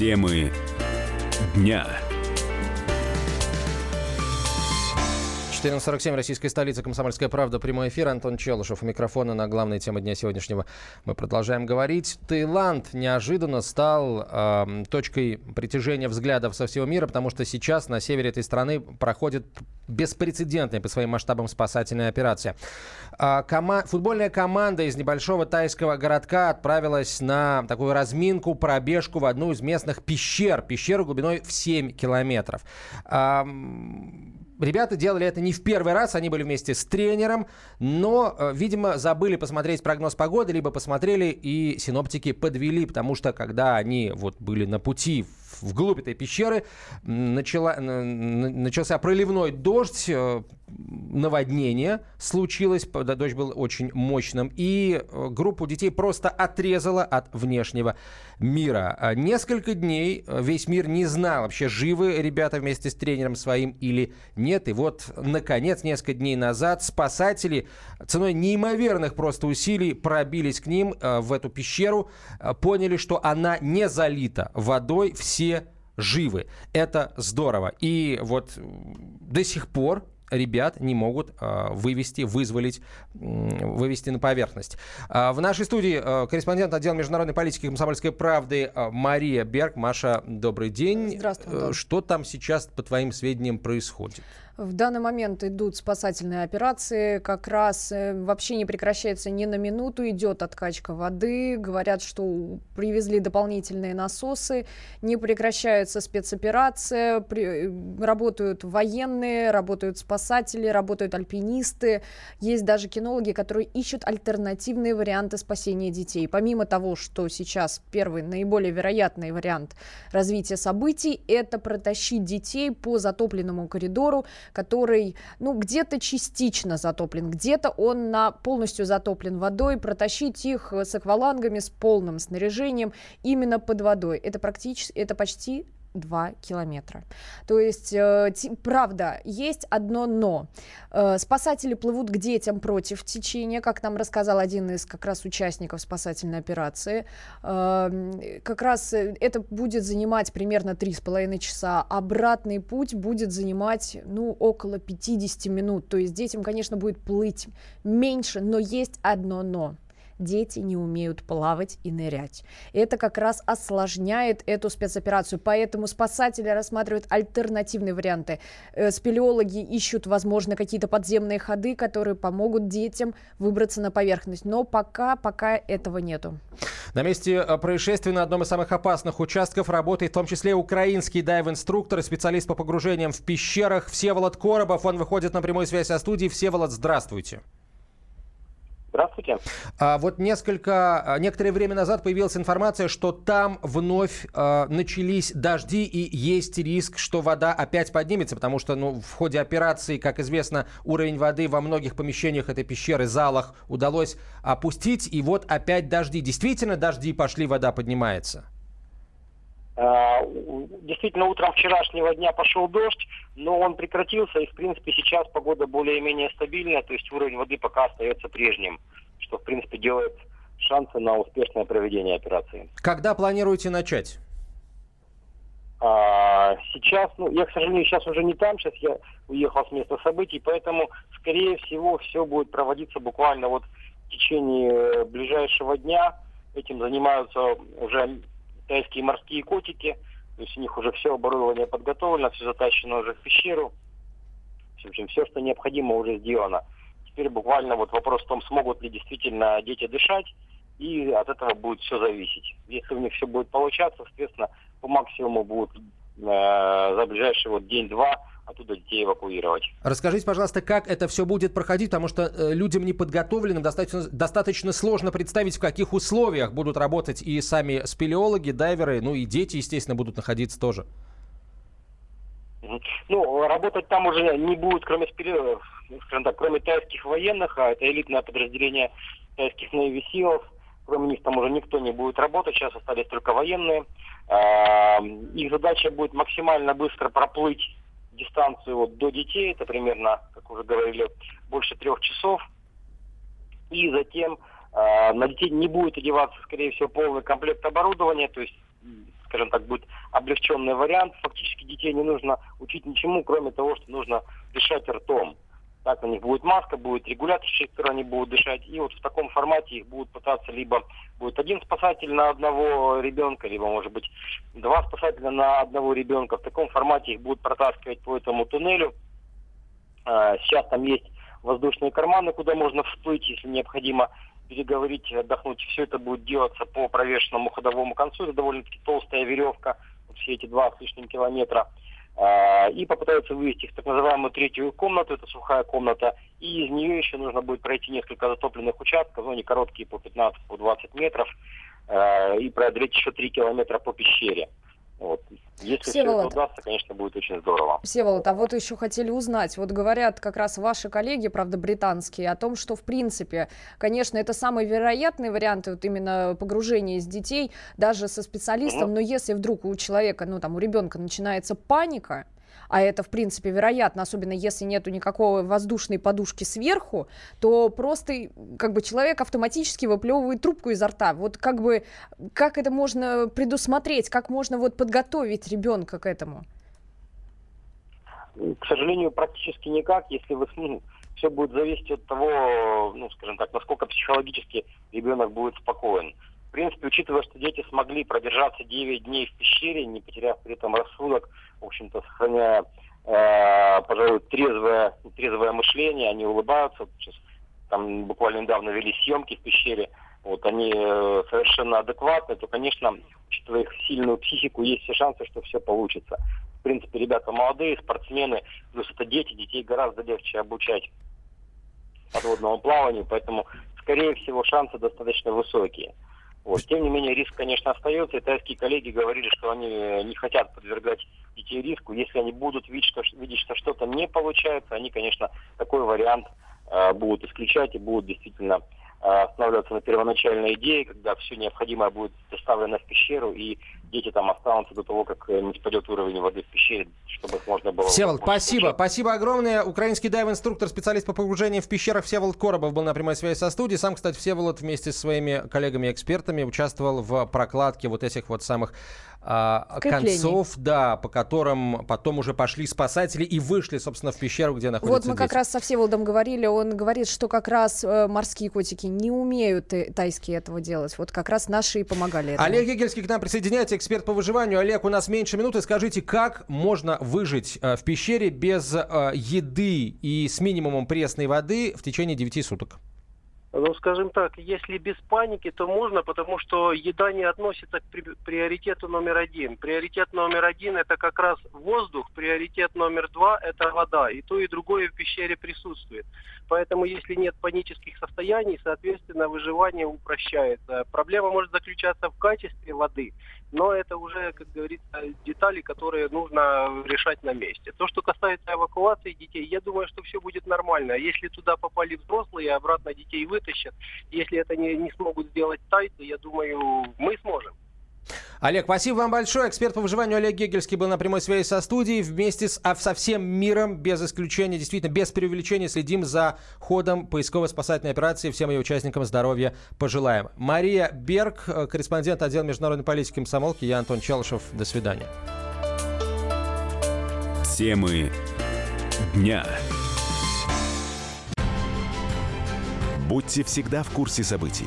Темы дня. 14.47, российская столица, Комсомольская правда, прямой эфир. Антон Челышев у микрофона на главной теме дня сегодняшнего. Мы продолжаем говорить. Таиланд неожиданно стал э, точкой притяжения взглядов со всего мира, потому что сейчас на севере этой страны проходит беспрецедентная по своим масштабам спасательная операция. Э, кома- футбольная команда из небольшого тайского городка отправилась на такую разминку, пробежку в одну из местных пещер. Пещеру глубиной в 7 километров. Э, Ребята делали это не в первый раз, они были вместе с тренером, но, э, видимо, забыли посмотреть прогноз погоды, либо посмотрели и синоптики подвели, потому что когда они вот были на пути вглубь этой пещеры начала, начался проливной дождь, э, наводнение случилось, дождь был очень мощным, и э, группу детей просто отрезала от внешнего мира. А несколько дней э, весь мир не знал, вообще живы ребята вместе с тренером своим или нет. И вот, наконец, несколько дней назад спасатели ценой неимоверных просто усилий пробились к ним в эту пещеру, поняли, что она не залита водой, все живы. Это здорово. И вот до сих пор ребят не могут э, вывести, вызволить, э, вывести на поверхность. Э, в нашей студии э, корреспондент отдела международной политики комсомольской правды э, Мария Берг. Маша, добрый день. Здравствуй. Антон. Что там сейчас, по твоим сведениям, происходит? В данный момент идут спасательные операции, как раз э, вообще не прекращается ни на минуту, идет откачка воды, говорят, что привезли дополнительные насосы, не прекращается спецоперация, при, э, работают военные, работают спасатели, работают альпинисты, есть даже кинологи, которые ищут альтернативные варианты спасения детей. Помимо того, что сейчас первый наиболее вероятный вариант развития событий, это протащить детей по затопленному коридору, который, ну, где-то частично затоплен, где-то он на, полностью затоплен водой, протащить их с аквалангами, с полным снаряжением именно под водой. Это практически, это почти 2 километра. То есть, э, правда, есть одно но. Э, спасатели плывут к детям против течения, как нам рассказал один из как раз участников спасательной операции. Э, как раз это будет занимать примерно 3,5 часа. Обратный путь будет занимать, ну, около 50 минут. То есть детям, конечно, будет плыть меньше, но есть одно но дети не умеют плавать и нырять. Это как раз осложняет эту спецоперацию, поэтому спасатели рассматривают альтернативные варианты. Э, спелеологи ищут, возможно, какие-то подземные ходы, которые помогут детям выбраться на поверхность, но пока, пока этого нету. На месте э, происшествия на одном из самых опасных участков работает в том числе украинский дайв-инструктор специалист по погружениям в пещерах Всеволод Коробов. Он выходит на прямую связь со студией. Всеволод, здравствуйте. Здравствуйте. А вот несколько, а, некоторое время назад появилась информация, что там вновь а, начались дожди и есть риск, что вода опять поднимется, потому что ну, в ходе операции, как известно, уровень воды во многих помещениях этой пещеры, залах удалось опустить, и вот опять дожди. Действительно дожди пошли, вода поднимается? А, действительно, утром вчерашнего дня пошел дождь, но он прекратился, и, в принципе, сейчас погода более-менее стабильная, то есть уровень воды пока остается прежним, что, в принципе, делает шансы на успешное проведение операции. Когда планируете начать? А, сейчас, ну, я, к сожалению, сейчас уже не там, сейчас я уехал с места событий, поэтому, скорее всего, все будет проводиться буквально вот в течение ближайшего дня. Этим занимаются уже тайские морские котики. То есть у них уже все оборудование подготовлено, все затащено уже в пещеру. В общем, все, что необходимо, уже сделано. Теперь буквально вот вопрос в том, смогут ли действительно дети дышать, и от этого будет все зависеть. Если у них все будет получаться, соответственно, по максимуму будут за ближайший вот день-два оттуда детей эвакуировать. Расскажите, пожалуйста, как это все будет проходить, потому что э, людям неподготовленным достаточно, достаточно сложно представить, в каких условиях будут работать и сами спелеологи, дайверы, ну и дети, естественно, будут находиться тоже. Ну, работать там уже не будет, кроме спелеологов, скажем так, кроме тайских военных, а это элитное подразделение тайских Navy Seals, кроме них там уже никто не будет работать, сейчас остались только военные. А, их задача будет максимально быстро проплыть дистанцию вот до детей, это примерно, как уже говорили, больше трех часов. И затем э, на детей не будет одеваться, скорее всего, полный комплект оборудования, то есть скажем так, будет облегченный вариант. Фактически детей не нужно учить ничему, кроме того, что нужно дышать ртом. Так, у них будет маска, будет регулятор, через который они будут дышать. И вот в таком формате их будут пытаться либо будет один спасатель на одного ребенка, либо, может быть, два спасателя на одного ребенка. В таком формате их будут протаскивать по этому туннелю. А, сейчас там есть воздушные карманы, куда можно всплыть, если необходимо переговорить, отдохнуть. Все это будет делаться по провешенному ходовому концу. Это довольно-таки толстая веревка, все эти два с лишним километра. А, и попытаются вывести в так называемую третью комнату, это сухая комната, и из нее еще нужно будет пройти несколько затопленных участков, ну, они короткие по 15-20 по метров, а, и преодолеть еще 3 километра по пещере. Вот. Если Всеволод. все это удастся, конечно, будет очень здорово. Всеволод, а вот еще хотели узнать, вот говорят как раз ваши коллеги, правда, британские, о том, что, в принципе, конечно, это самый вероятный вариант, вот именно погружения из детей, даже со специалистом, угу. но если вдруг у человека, ну, там, у ребенка начинается паника, а это, в принципе, вероятно, особенно если нету никакой воздушной подушки сверху, то просто как бы человек автоматически выплевывает трубку изо рта. Вот как бы, как это можно предусмотреть, как можно вот подготовить ребенка к этому? К сожалению, практически никак, если вы ну, все будет зависеть от того, ну, скажем так, насколько психологически ребенок будет спокоен. В принципе, учитывая, что дети смогли продержаться 9 дней в пещере, не потеряв при этом рассудок, в общем-то, сохраняя, э, пожалуй, трезвое, трезвое мышление, они улыбаются. Сейчас, там буквально недавно вели съемки в пещере, вот они э, совершенно адекватны, то, конечно, учитывая их сильную психику, есть все шансы, что все получится. В принципе, ребята молодые, спортсмены, плюс это дети, детей гораздо легче обучать подводному плаванию, поэтому, скорее всего, шансы достаточно высокие. Вот. Тем не менее, риск, конечно, остается. И тайские коллеги говорили, что они не хотят подвергать детей риску. Если они будут видеть, что, видеть, что что-то не получается, они, конечно, такой вариант э, будут исключать и будут действительно Э, останавливаться на первоначальной идее, когда все необходимое будет доставлено в пещеру, и дети там останутся до того, как э, не спадет уровень воды в пещере, чтобы их можно было... Всеволод, спасибо. Получить. Спасибо огромное. Украинский дайв-инструктор, специалист по погружению в пещерах Всеволод Коробов был на прямой связи со студией. Сам, кстати, Всеволод вместе со своими коллегами-экспертами участвовал в прокладке вот этих вот самых а, концов, да, по которым потом уже пошли спасатели и вышли, собственно, в пещеру, где находятся Вот мы дети. как раз со Всеволодом говорили, он говорит, что как раз э, морские котики не умеют тайские этого делать. Вот как раз наши и помогали этому. Олег Егельский к нам присоединяется, эксперт по выживанию. Олег, у нас меньше минуты. Скажите, как можно выжить э, в пещере без э, еды и с минимумом пресной воды в течение 9 суток? Ну, скажем так, если без паники, то можно, потому что еда не относится к приоритету номер один. Приоритет номер один – это как раз воздух, приоритет номер два – это вода. И то, и другое в пещере присутствует. Поэтому, если нет панических состояний, соответственно, выживание упрощается. Проблема может заключаться в качестве воды, но это уже, как говорится, детали, которые нужно решать на месте. То, что касается эвакуации детей, я думаю, что все будет нормально. Если туда попали взрослые, обратно детей вытащат. Если это не, не смогут сделать тайцы, я думаю, мы сможем. Олег, спасибо вам большое. Эксперт по выживанию Олег Гегельский был на прямой связи со студией. Вместе с, а, со всем миром, без исключения, действительно, без преувеличения, следим за ходом поисково-спасательной операции. Всем ее участникам здоровья пожелаем. Мария Берг, э, корреспондент отдела международной политики комсомолки. Я Антон Челышев. До свидания. Темы дня. Будьте всегда в курсе событий.